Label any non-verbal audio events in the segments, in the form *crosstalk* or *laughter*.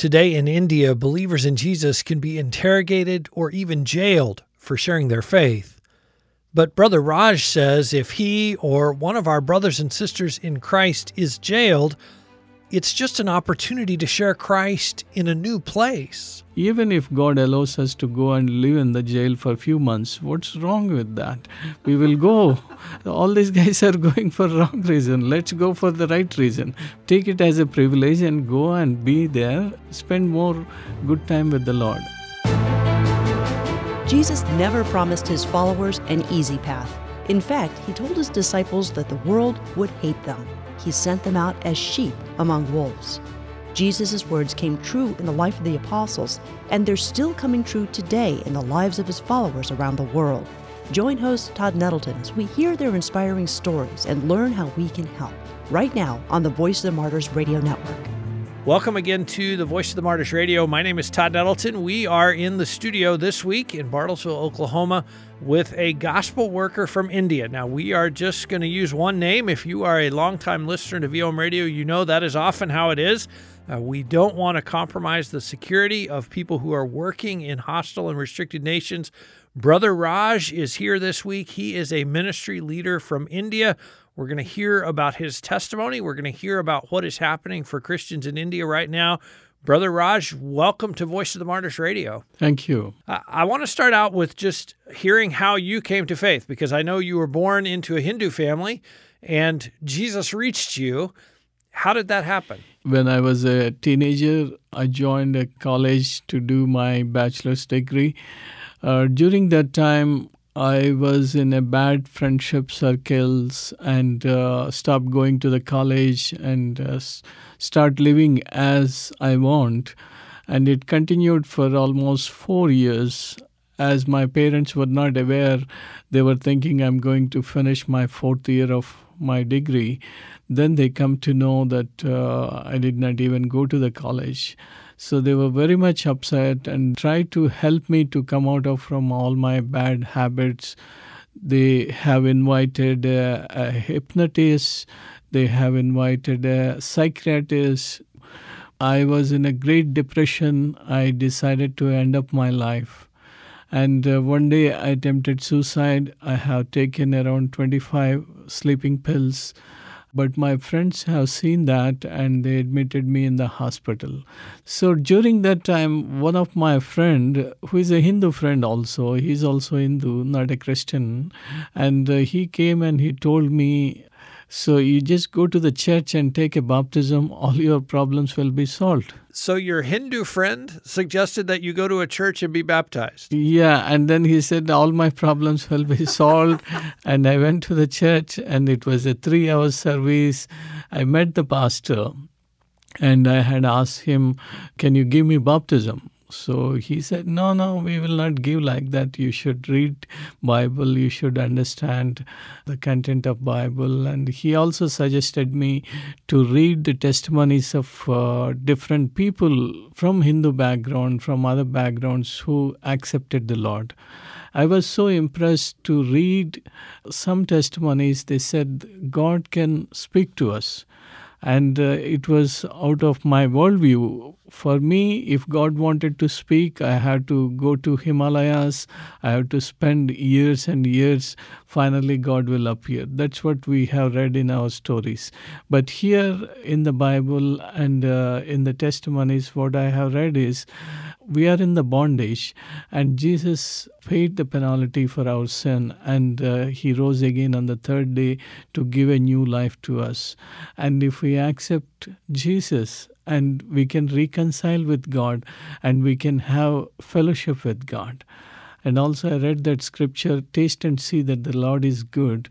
Today in India, believers in Jesus can be interrogated or even jailed for sharing their faith. But Brother Raj says if he or one of our brothers and sisters in Christ is jailed, it's just an opportunity to share Christ in a new place. Even if God allows us to go and live in the jail for a few months, what's wrong with that? We will go. All these guys are *laughs* going for wrong reason. Let's go for the right reason. Take it as a privilege and go and be there. Spend more good time with the Lord. Jesus never promised his followers an easy path. In fact, he told his disciples that the world would hate them. He sent them out as sheep among wolves. Jesus' words came true in the life of the apostles, and they're still coming true today in the lives of his followers around the world. Join host Todd Nettleton as we hear their inspiring stories and learn how we can help. Right now on the Voice of the Martyrs Radio Network. Welcome again to the Voice of the Martyrs Radio. My name is Todd Nettleton. We are in the studio this week in Bartlesville, Oklahoma, with a gospel worker from India. Now, we are just going to use one name. If you are a longtime listener to VOM Radio, you know that is often how it is. Uh, we don't want to compromise the security of people who are working in hostile and restricted nations. Brother Raj is here this week. He is a ministry leader from India we're going to hear about his testimony. We're going to hear about what is happening for Christians in India right now. Brother Raj, welcome to Voice of the Martyrs Radio. Thank you. I, I want to start out with just hearing how you came to faith because I know you were born into a Hindu family and Jesus reached you. How did that happen? When I was a teenager, I joined a college to do my bachelor's degree. Uh, during that time, I was in a bad friendship circles and uh, stopped going to the college and uh, start living as I want. And it continued for almost four years. As my parents were not aware, they were thinking I'm going to finish my fourth year of my degree. Then they come to know that uh, I did not even go to the college. So they were very much upset and tried to help me to come out of from all my bad habits. They have invited a, hypnotist. They have invited a psychiatrist. I was in a great depression. I decided to end up my life. And uh, one day I attempted suicide. I have taken around 25 sleeping pills but my friends have seen that and they admitted me in the hospital. So during that time one of my friend who is a hindu friend also he's also hindu not a christian and uh, he came and he told me so you just go to the church and take a baptism, all your problems will be solved. So your Hindu friend suggested that you go to a church and be baptized. Yeah, and then he said all my problems will be *laughs* solved. and I went to the church and it was a three hour service. I met the pastor and I had asked him, Can you give me baptism? So he said, no, no, we will not give like that. You should read Bible. You should understand the content of Bible. And he also suggested me to read the testimonies of uh, different people from Hindu background, from other backgrounds who accepted the Lord. I was so impressed to read some testimonies. They said God can speak to us and uh, it was out of my worldview. For me, if God wanted to speak, I had to go to Himalayas. I had to spend years and years. Finally, God will appear. That's what we have read in our stories. But here in the Bible and uh, in the testimonies, what I have read is we are in the bondage, and Jesus paid the penalty for our sin, and uh, He rose again on the third day to give a new life to us. And if we accept Jesus, and we can reconcile with God, and we can have fellowship with God. And also, I read that scripture taste and see that the Lord is good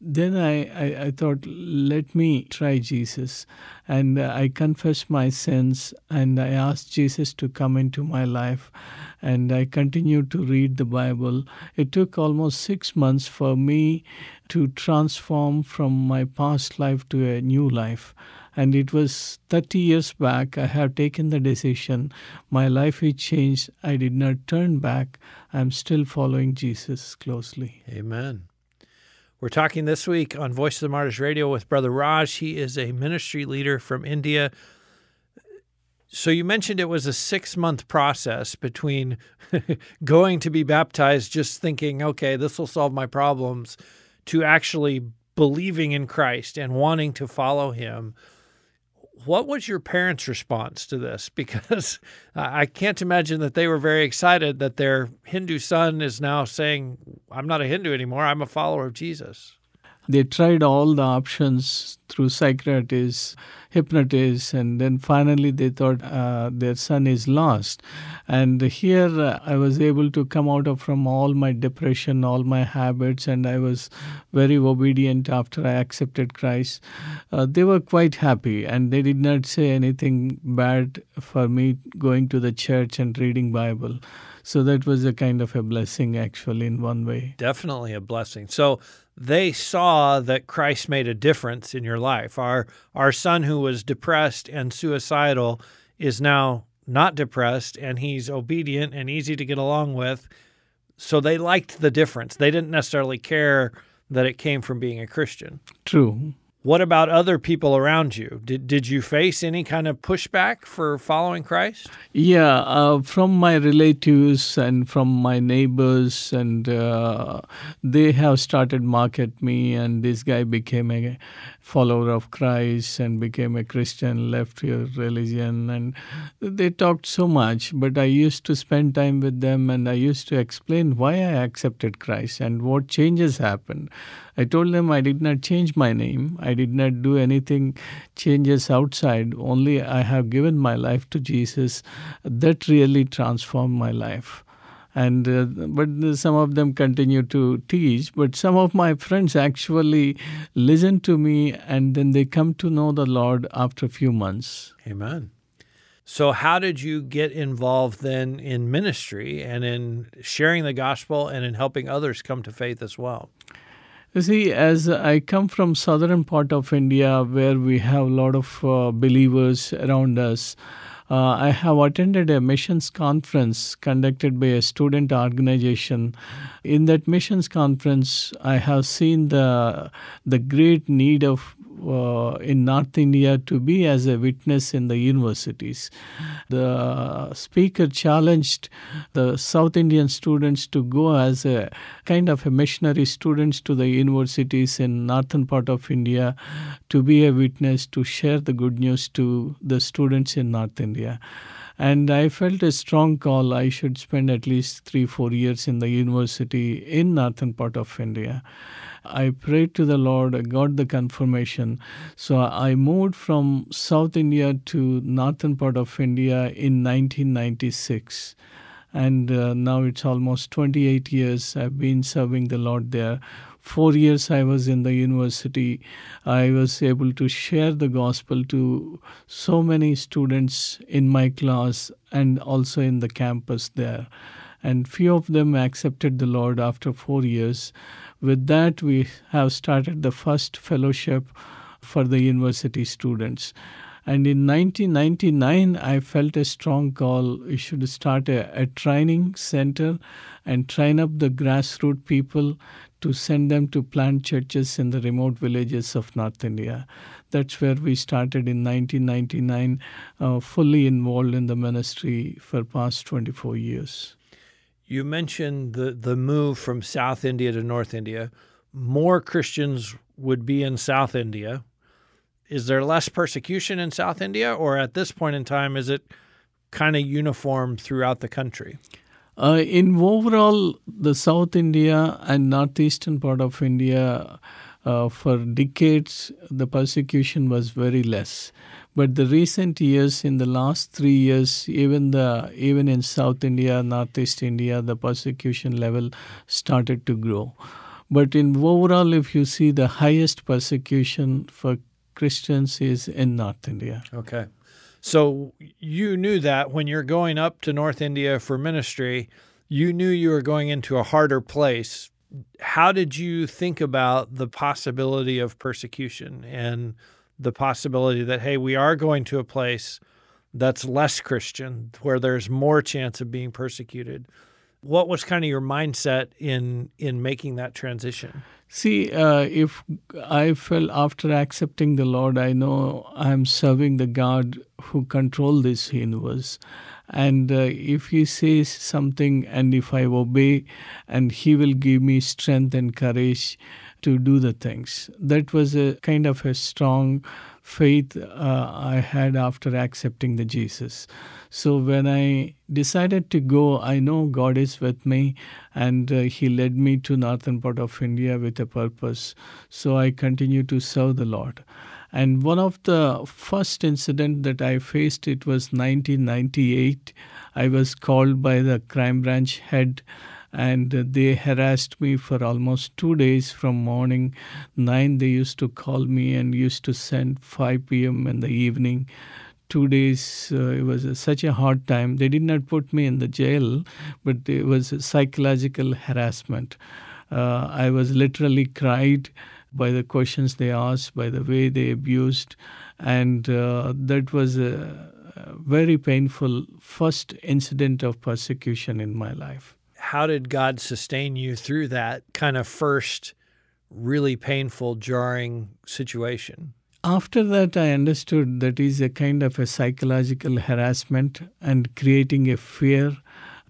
then I, I, I, thought, let me try Jesus. And I confessed my sins and I asked Jesus to come into my life. And I continued to read the Bible. It took almost six months for me to transform from my past life to a new life. And it was 30 years back, I have taken the decision. My life is changed. I did not turn back. I'm still following Jesus closely. Amen. We're talking this week on Voice of the Martyrs Radio with Brother Raj. He is a ministry leader from India. So you mentioned it was a six month process between *laughs* going to be baptized, just thinking, okay, this will solve my problems, to actually believing in Christ and wanting to follow him. What was your parents' response to this? *laughs* Because I can't imagine that they were very excited that their Hindu son is now saying, I'm not a Hindu anymore, I'm a follower of Jesus. They tried all the options through psychiatrists, hypnotists, and then finally they thought uh, their son is lost. And here uh, I was able to come out of from all my depression, all my habits, and I was very obedient after I accepted Christ. Uh, they were quite happy, and they did not say anything bad for me going to the church and reading Bible. So that was a kind of a blessing, actually, in one way. Definitely a blessing. So they saw that Christ made a difference in your life. Our our son who was depressed and suicidal is now not depressed and he's obedient and easy to get along with. So they liked the difference. They didn't necessarily care that it came from being a Christian. True. What about other people around you? Did did you face any kind of pushback for following Christ? Yeah, uh, from my relatives and from my neighbors, and uh, they have started market me, and this guy became a follower of Christ and became a Christian, left your religion, and they talked so much. But I used to spend time with them, and I used to explain why I accepted Christ and what changes happened. I told them I did not change my name. I did not do anything changes outside. Only I have given my life to Jesus. That really transformed my life. And uh, but some of them continue to teach. But some of my friends actually listen to me, and then they come to know the Lord after a few months. Amen. So, how did you get involved then in ministry and in sharing the gospel and in helping others come to faith as well? You see, as I come from southern part of India, where we have a lot of uh, believers around us, uh, I have attended a missions conference conducted by a student organization. In that missions conference, I have seen the the great need of Uh, in North India to be as a witness in the universities. The speaker challenged the South Indian students to go as a kind of a missionary students to the universities in northern part of India to be a witness to share the good news to the students in North India and I felt a strong call I should spend at least three, four years in the university in northern part of India. I prayed to the Lord, I got the confirmation. So I moved from South India to northern part of India in 1996. And uh, now it's almost 28 years I've been serving the Lord there four years I was in the university, I was able to share the gospel to so many students in my class and also in the campus there. And few of them accepted the Lord after four years. With that, we have started the first fellowship for the university students. And in 1999, I felt a strong call. We should start a, a training center and train up the grassroots people to send them to plant churches in the remote villages of North India. That's where we started in 1999, uh, fully involved in the ministry for past 24 years. You mentioned the, the move from South India to North India. More Christians would be in South India. Is there less persecution in South India, or at this point in time, is it kind of uniform throughout the country? Uh, in overall, the South India and northeastern part of India, uh, for decades, the persecution was very less. But the recent years, in the last three years, even the even in South India, Northeast India, the persecution level started to grow. But in overall, if you see the highest persecution for Christians is in North India. Okay. So you knew that when you're going up to North India for ministry, you knew you were going into a harder place. How did you think about the possibility of persecution and the possibility that, hey, we are going to a place that's less Christian, where there's more chance of being persecuted? What was kind of your mindset in in making that transition? See, uh, if I felt after accepting the Lord, I know I'm serving the God who control this universe. And uh, if He says something and if I obey, and He will give me strength and courage to do the things. That was a kind of a strong faith uh, I had after accepting the Jesus. So when I decided to go, I know God is with me, and uh, He led me to northern part of India with a purpose. So I continue to serve the Lord. And one of the first incident that I faced, it was 1998. I was called by the crime branch head and they harassed me for almost two days from morning 9 they used to call me and used to send 5 p.m in the evening two days uh, it was such a hard time they did not put me in the jail but it was psychological harassment uh, i was literally cried by the questions they asked, by the way they abused. And uh, that was a, a very painful first incident of persecution in my life. How did God sustain you through that kind of first really painful, jarring situation? After that, I understood that is a kind of a psychological harassment and creating a fear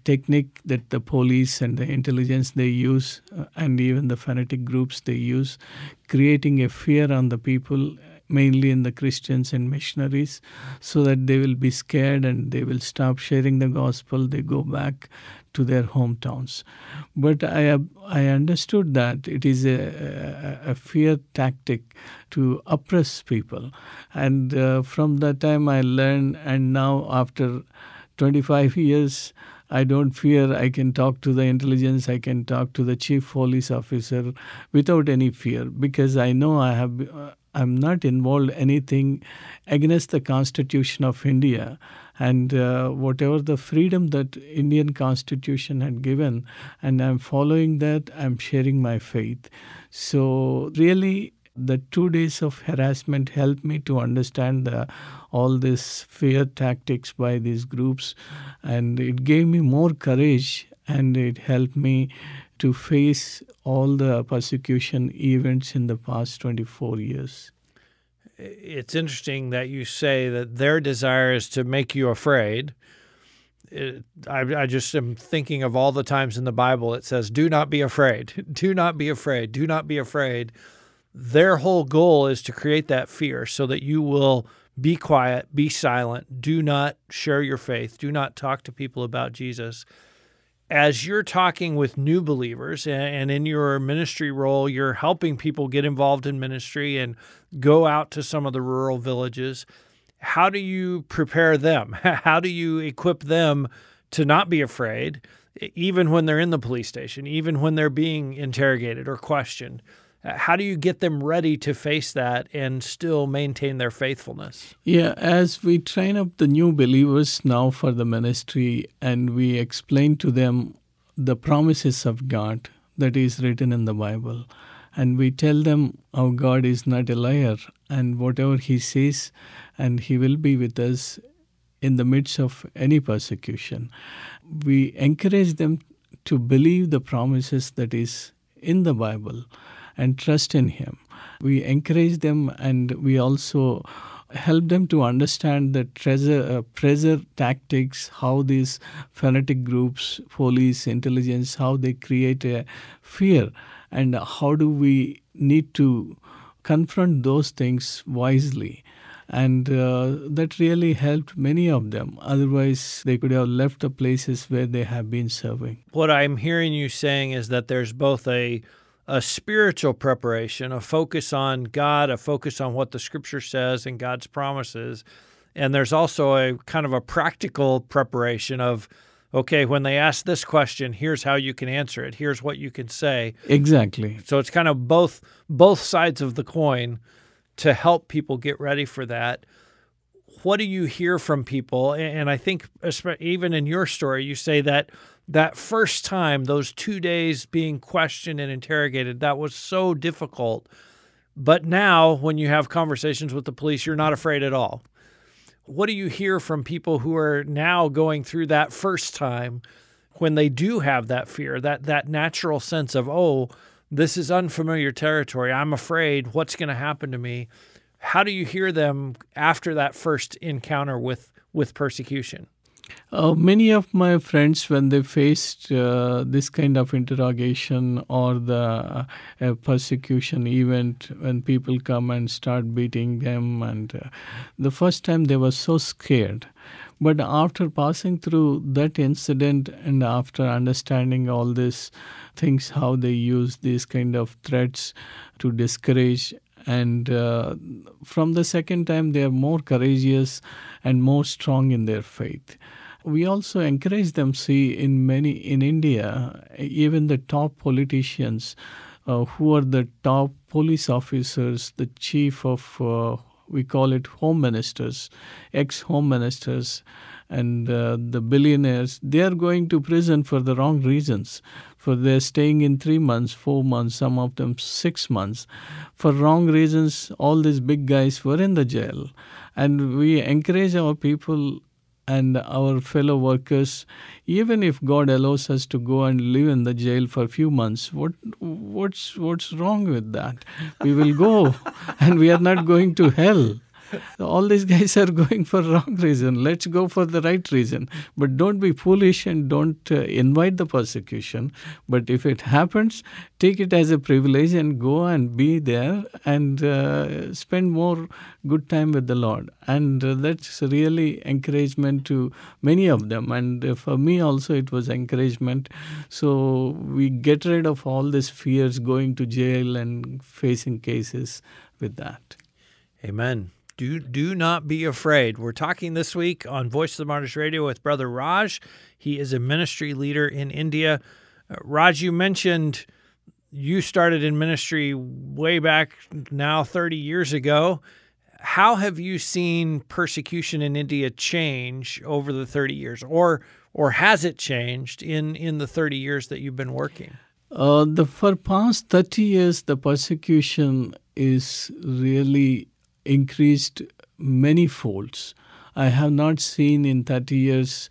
technique that the police and the intelligence they use uh, and even the fanatic groups they use creating a fear on the people mainly in the christians and missionaries so that they will be scared and they will stop sharing the gospel they go back to their hometowns but i i understood that it is a, a, fear tactic to oppress people and uh, from that time i learned and now after 25 years I don't fear. I can talk to the intelligence. I can talk to the chief police officer without any fear because I know I have. Uh, I'm not involved anything against the Constitution of India and uh, whatever the freedom that Indian Constitution had given, and I'm following that. I'm sharing my faith. So really, the two days of harassment helped me to understand the, all these fear tactics by these groups and it gave me more courage and it helped me to face all the persecution events in the past 24 years it's interesting that you say that their desire is to make you afraid it, I, I, just am thinking of all the times in the Bible it says, Do not be afraid. *laughs* Do not be afraid. Do not be afraid their whole goal is to create that fear so that you will be quiet, be silent, do not share your faith, do not talk to people about Jesus. As you're talking with new believers and in your ministry role, you're helping people get involved in ministry and go out to some of the rural villages. How do you prepare them? *laughs* How do you equip them to not be afraid, even when they're in the police station, even when they're being interrogated or questioned? Uh, how do you get them ready to face that and still maintain their faithfulness? Yeah, as we train up the new believers now for the ministry and we explain to them the promises of God that is written in the Bible, and we tell them our God is not a liar and whatever He says, and He will be with us in the midst of any persecution. We encourage them to believe the promises that is in the Bible and trust in Him. We encourage them and we also help them to understand the treasure, uh, pressure tactics, how these fanatic groups, police, intelligence, how they create a fear, and how do we need to confront those things wisely. And uh, that really helped many of them. Otherwise, they could have left the places where they have been serving. What I'm hearing you saying is that there's both a a spiritual preparation, a focus on God, a focus on what the scripture says and God's promises. And there's also a kind of a practical preparation of, okay, when they ask this question, here's how you can answer it. Here's what you can say. Exactly. So it's kind of both both sides of the coin to help people get ready for that. What do you hear from people? And I think even in your story, you say that that first time, those two days being questioned and interrogated, that was so difficult. But now, when you have conversations with the police, you're not afraid at all. What do you hear from people who are now going through that first time when they do have that fear, that that natural sense of, oh, this is unfamiliar territory. I'm afraid what's going to happen to me. How do you hear them after that first encounter with with persecution? Uh, many of my friends, when they faced uh, this kind of interrogation or the uh, persecution event, when people come and start beating them, and uh, the first time they were so scared. But after passing through that incident and after understanding all these things, how they use these kind of threats to discourage and uh, from the second time they are more courageous and more strong in their faith we also encourage them see in many in india even the top politicians uh, who are the top police officers the chief of uh, we call it home ministers ex home ministers and uh, the billionaires they are going to prison for the wrong reasons. For their staying in 3 months 4 months some of them 6 months. For wrong reasons all these big guys were in the jail. And we encourage our people and our fellow workers, even if God allows us to go and live in the jail for a few months, what what's what's wrong with that? We will go, *laughs* and we are not going to hell all these guys are going for wrong reason. Let's go for the right reason. But don't be foolish and don't uh, invite the persecution. But if it happens take it as a privilege and go and be there and uh, spend more good time with the lord. And uh, that's really encouragement to many of them. And uh, for me also it was encouragement. So we get rid of all these fears going to jail and facing cases with that. Amen do do not be afraid. We're talking this week on Voice of the Martyrs Radio with Brother Raj. He is a ministry leader in India. Uh, Raj, you mentioned you started in ministry way back now 30 years ago. How have you seen persecution in India change over the 30 years or or has it changed in in the 30 years that you've been working? Uh, the for past 30 years the persecution is really increased many folds. I have not seen in 30 years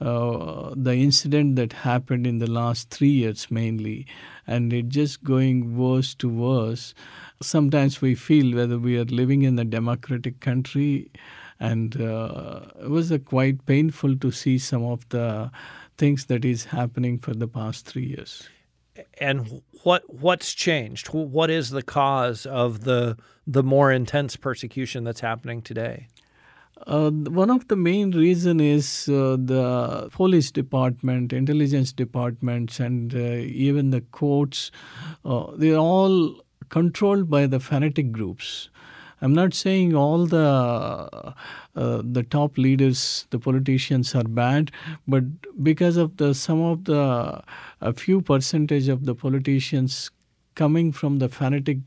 uh, the incident that happened in the last three years mainly, and it just going worse to worse. Sometimes we feel whether we are living in a democratic country, and uh, it was quite painful to see some of the things that is happening for the past three years and what what's changed? What is the cause of the the more intense persecution that's happening today? Uh, one of the main reason is uh, the police department, intelligence departments, and uh, even the courts. Uh, they're all controlled by the fanatic groups. I'm not saying all the uh, the top leaders, the politicians are bad, but because of the some of the a few percentage of the politicians coming from the fanatic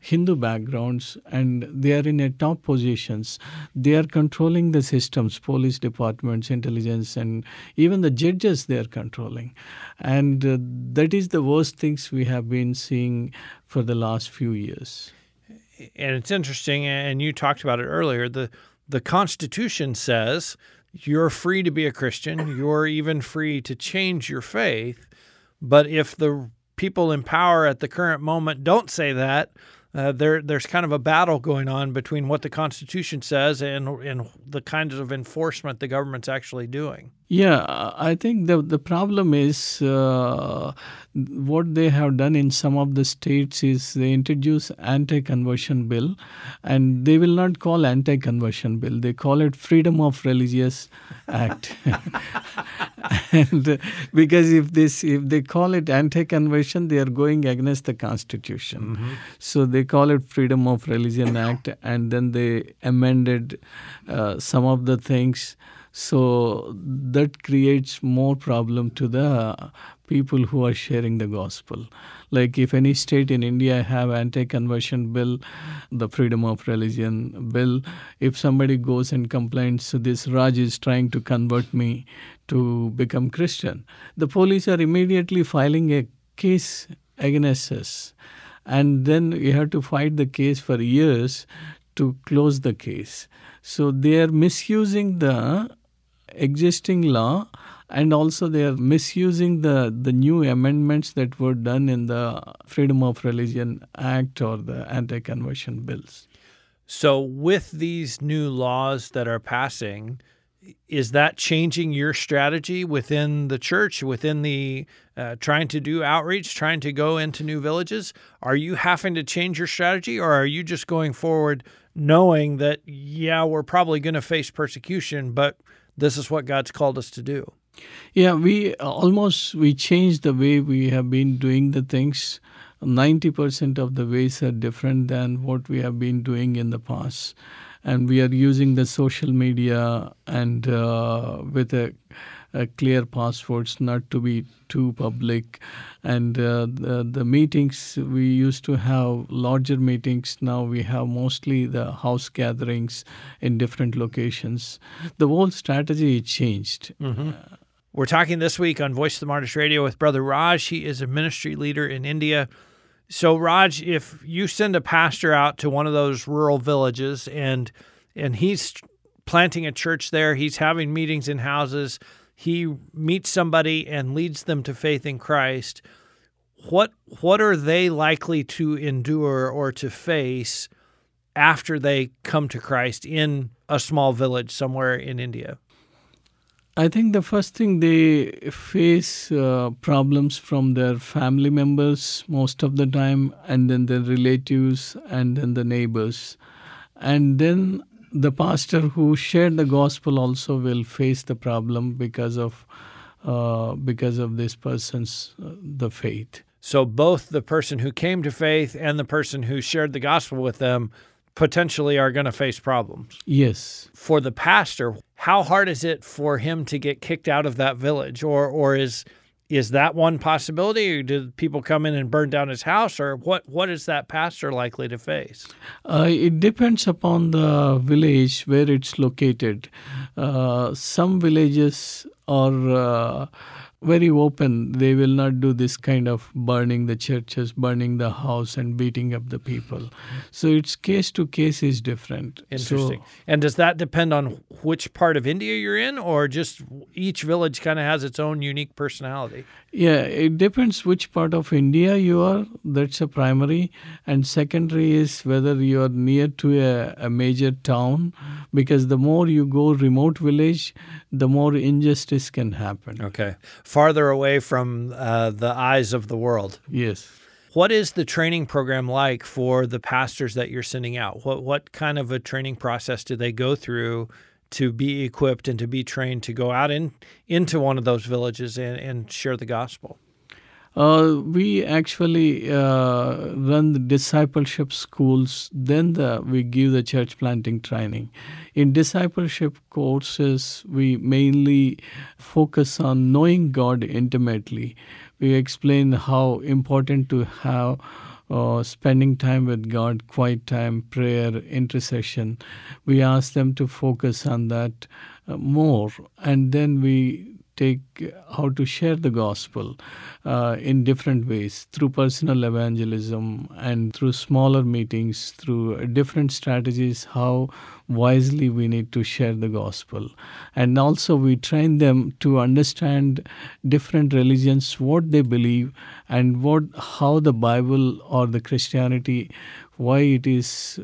Hindu backgrounds and they are in a top positions. They are controlling the systems, police departments, intelligence, and even the judges they are controlling. And uh, that is the worst things we have been seeing for the last few years and it's interesting, and you talked about it earlier. the The Constitution says you're free to be a Christian. You're even free to change your faith. But if the people in power at the current moment don't say that, uh, there there's kind of a battle going on between what the Constitution says and and the kinds of enforcement the government's actually doing. Yeah, I think the the problem is uh, what they have done in some of the states is they introduce anti-conversion bill, and they will not call anti-conversion bill. They call it Freedom of Religious Act, *laughs* and uh, because if this if they call it anti-conversion, they are going against the Constitution. Mm-hmm. So they call it Freedom of Religion Act, and then they amended uh, some of the things so that creates more problem to the people who are sharing the gospel. Like if any state in India have anti-conversion bill, the freedom of religion bill, if somebody goes and complains, this Raj is trying to convert me to become Christian, the police are immediately filing a case against us. And then you have to fight the case for years to close the case. So they are misusing the existing law and also they are misusing the, the new amendments that were done in the Freedom of Religion Act or the anti conversion bills. So, with these new laws that are passing, is that changing your strategy within the church, within the uh, trying to do outreach, trying to go into new villages? Are you having to change your strategy, or are you just going forward knowing that, yeah, we're probably going to face persecution, but this is what God's called us to do? Yeah, we almost we changed the way we have been doing the things. 90% of the ways are different than what we have been doing in the past and we are using the social media and uh, with a, a, clear passwords not to be too public. And uh, the, the meetings we used to have larger meetings. Now we have mostly the house gatherings in different locations. The whole strategy changed. Mm-hmm. we're talking this week on voice of the martyrs radio with brother raj. He is a ministry leader in india. So, Raj, if you send a pastor out to one of those rural villages and and he's planting a church there, he's having meetings in houses, he meets somebody and leads them to faith in Christ, what what are they likely to endure or to face after they come to Christ in a small village somewhere in India? I think the first thing they face uh, problems from their family members most of the time, and then their relatives, and then the neighbors. And then the pastor who shared the gospel also will face the problem because of uh, because of this person's uh, the faith. So both the person who came to faith and the person who shared the gospel with them potentially are going to face problems. Yes. For the pastor, how hard is it for him to get kicked out of that village or or is is that one possibility? Or do people come in and burn down his house? Or what what is that pastor likely to face? Uh, it depends upon the village where it's located. Uh, some villages are uh, very open. They will not do this kind of burning the churches, burning the house, and beating up the people. So it's case to case is different. Interesting. So, and does that depend on which part of India you're in, or just each village kind of has its own unique personality? Yeah, it depends which part of India you are. That's a primary. And secondary is whether you are near to a, a major town, because the more you go remote village, the more injustice can happen. Okay. Farther away from uh, the eyes of the world. Yes. What is the training program like for the pastors that you're sending out? What what kind of a training process do they go through to be equipped and to be trained to go out in, into one of those villages and, and share the gospel? Uh, we actually uh, run the discipleship schools, then the, we give the church planting training. In discipleship courses, we mainly focus on knowing God intimately. We explain how important to have uh, spending time with God, quiet time, prayer, intercession. We ask them to focus on that uh, more, and then we take how to share the gospel uh, in different ways through personal evangelism and through smaller meetings, through different strategies, how wisely we need to share the gospel. And also, we train them to understand different religions, what they believe, and what how the Bible or the Christianity, why it is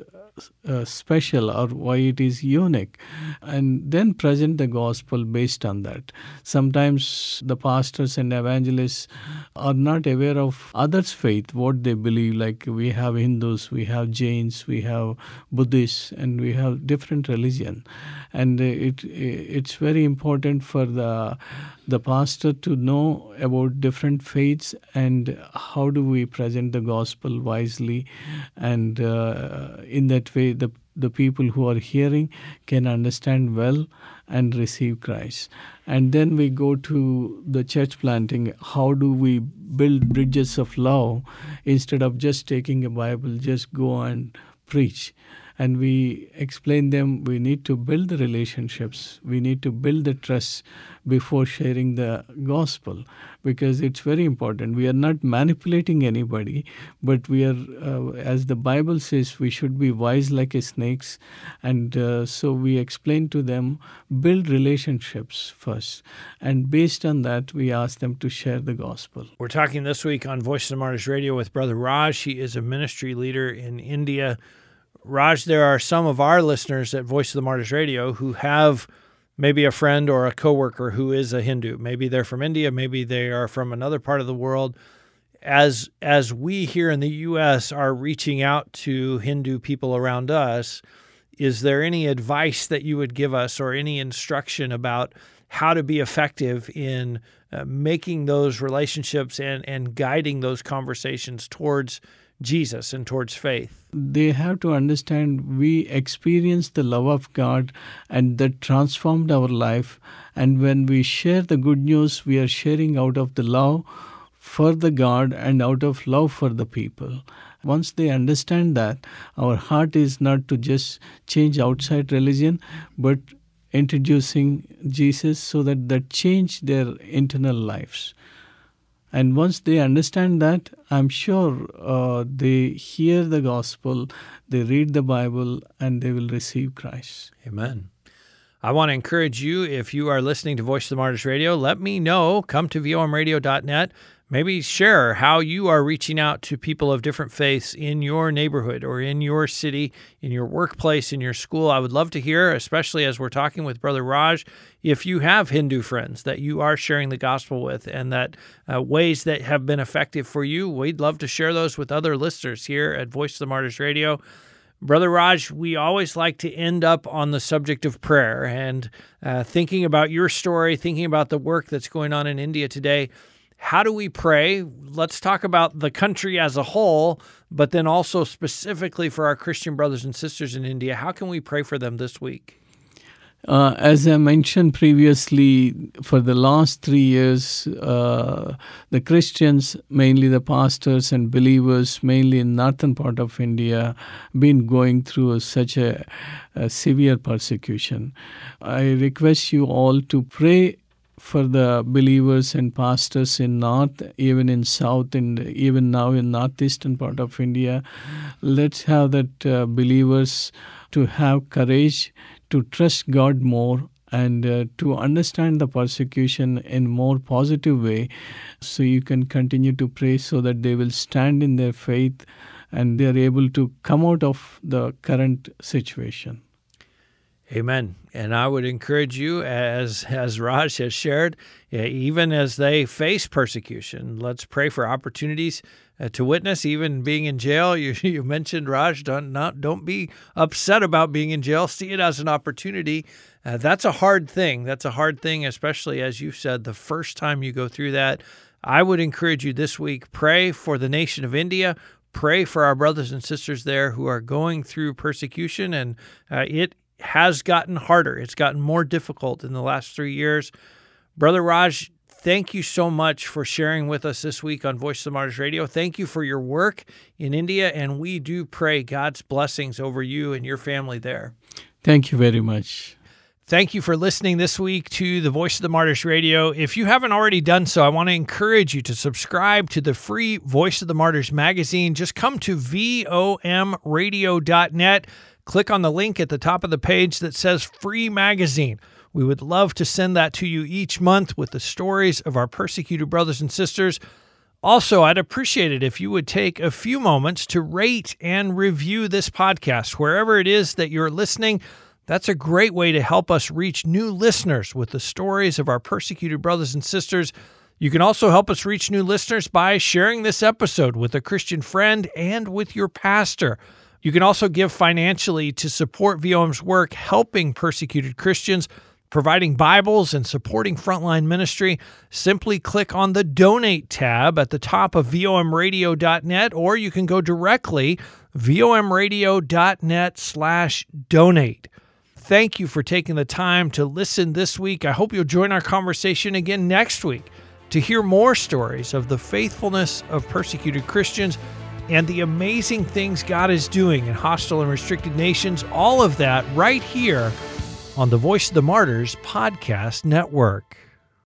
uh, special or why it is unique. And then present the gospel based on that. Sometimes the pastors and evangelists are not aware of others faith what they believe like we have hindus we have jains we have buddhists and we have different religion. And it it's very important for the the pastor to know about different faiths and how do we present the gospel wisely and uh, in that way the the people who are hearing can understand well and receive Christ. And then we go to the church planting. How do we build bridges of love instead of just taking a Bible, just go and preach? And we explain them we need to build the relationships, we need to build the trust before sharing the gospel because it's very important. We are not manipulating anybody, but we are, uh, as the Bible says, we should be wise like snakes. And uh, so we explain to them, build relationships first. And based on that, we ask them to share the gospel. We're talking this week on Voice of Martyrs Radio with Brother Raj. He is a ministry leader in India. Raj, there are some of our listeners at Voice of the Martyrs Radio who have maybe a friend or a coworker who is a Hindu. Maybe they're from India, maybe they are from another part of the world. As as we here in the US are reaching out to Hindu people around us, is there any advice that you would give us or any instruction about how to be effective in uh, making those relationships and and guiding those conversations towards Jesus and towards faith. They have to understand we experience the love of God and that transformed our life. And when we share the good news, we are sharing out of the love for the God and out of love for the people. Once they understand that, our heart is not to just change outside religion, but introducing Jesus so that that change their internal lives. And once they understand that, I'm sure uh, they hear the gospel, they read the Bible, and they will receive Christ. Amen. I want to encourage you, if you are listening to Voice of the Martyrs Radio, let me know. Come to vomradio.net maybe share how you are reaching out to people of different faiths in your neighborhood or in your city, in your workplace, in your school. I would love to hear, especially as we're talking with Brother Raj, if you have Hindu friends that you are sharing the gospel with and that uh, ways that have been effective for you. We'd love to share those with other listeners here at Voice of the Martyrs Radio. Brother Raj, we always like to end up on the subject of prayer and uh, thinking about your story, thinking about the work that's going on in India today how do we pray? Let's talk about the country as a whole, but then also specifically for our Christian brothers and sisters in India. How can we pray for them this week? Uh, as I mentioned previously, for the last three years, uh, the Christians, mainly the pastors and believers, mainly in northern part of India, been going through such a, a severe persecution. I request you all to pray for the believers and pastors in north even in south and even now in northeastern part of india. Let's have that uh, believers to have courage to trust god more and uh, to understand the persecution in more positive way so you can continue to pray so that they will stand in their faith and they are able to come out of the current situation Amen. And I would encourage you, as as Raj has shared, even as they face persecution, let's pray for opportunities uh, to witness, even being in jail. *laughs* You, you mentioned Raj, don't not don't be upset about being in jail. See it as an opportunity. Uh, that's a hard thing. That's a hard thing, especially as you said, the first time you go through that. I would encourage you this week pray for the nation of India. Pray for our brothers and sisters there who are going through persecution, and uh, it has gotten harder. It's gotten more difficult in the last three years. Brother Raj, thank you so much for sharing with us this week on Voice of the Martyrs Radio. Thank you for your work in India, and we do pray God's blessings over you and your family there. Thank you very much. Thank you for listening this week to the Voice of the Martyrs Radio. If you haven't already done so, I want to encourage you to subscribe to the free Voice of the Martyrs magazine. Just come to vomradio.net. Click on the link at the top of the page that says free magazine. We would love to send that to you each month with the stories of our persecuted brothers and sisters. Also, I'd appreciate it if you would take a few moments to rate and review this podcast wherever it is that you're listening. That's a great way to help us reach new listeners with the stories of our persecuted brothers and sisters. You can also help us reach new listeners by sharing this episode with a Christian friend and with your pastor. You can also give financially to support VOM's work helping persecuted Christians, providing Bibles, and supporting frontline ministry. Simply click on the donate tab at the top of vomradio.net, or you can go directly vomradio.net slash donate. Thank you for taking the time to listen this week. I hope you'll join our conversation again next week to hear more stories of the faithfulness of persecuted Christians and the amazing things God is doing in hostile and restricted nations. All of that right here on the Voice of the Martyrs podcast network.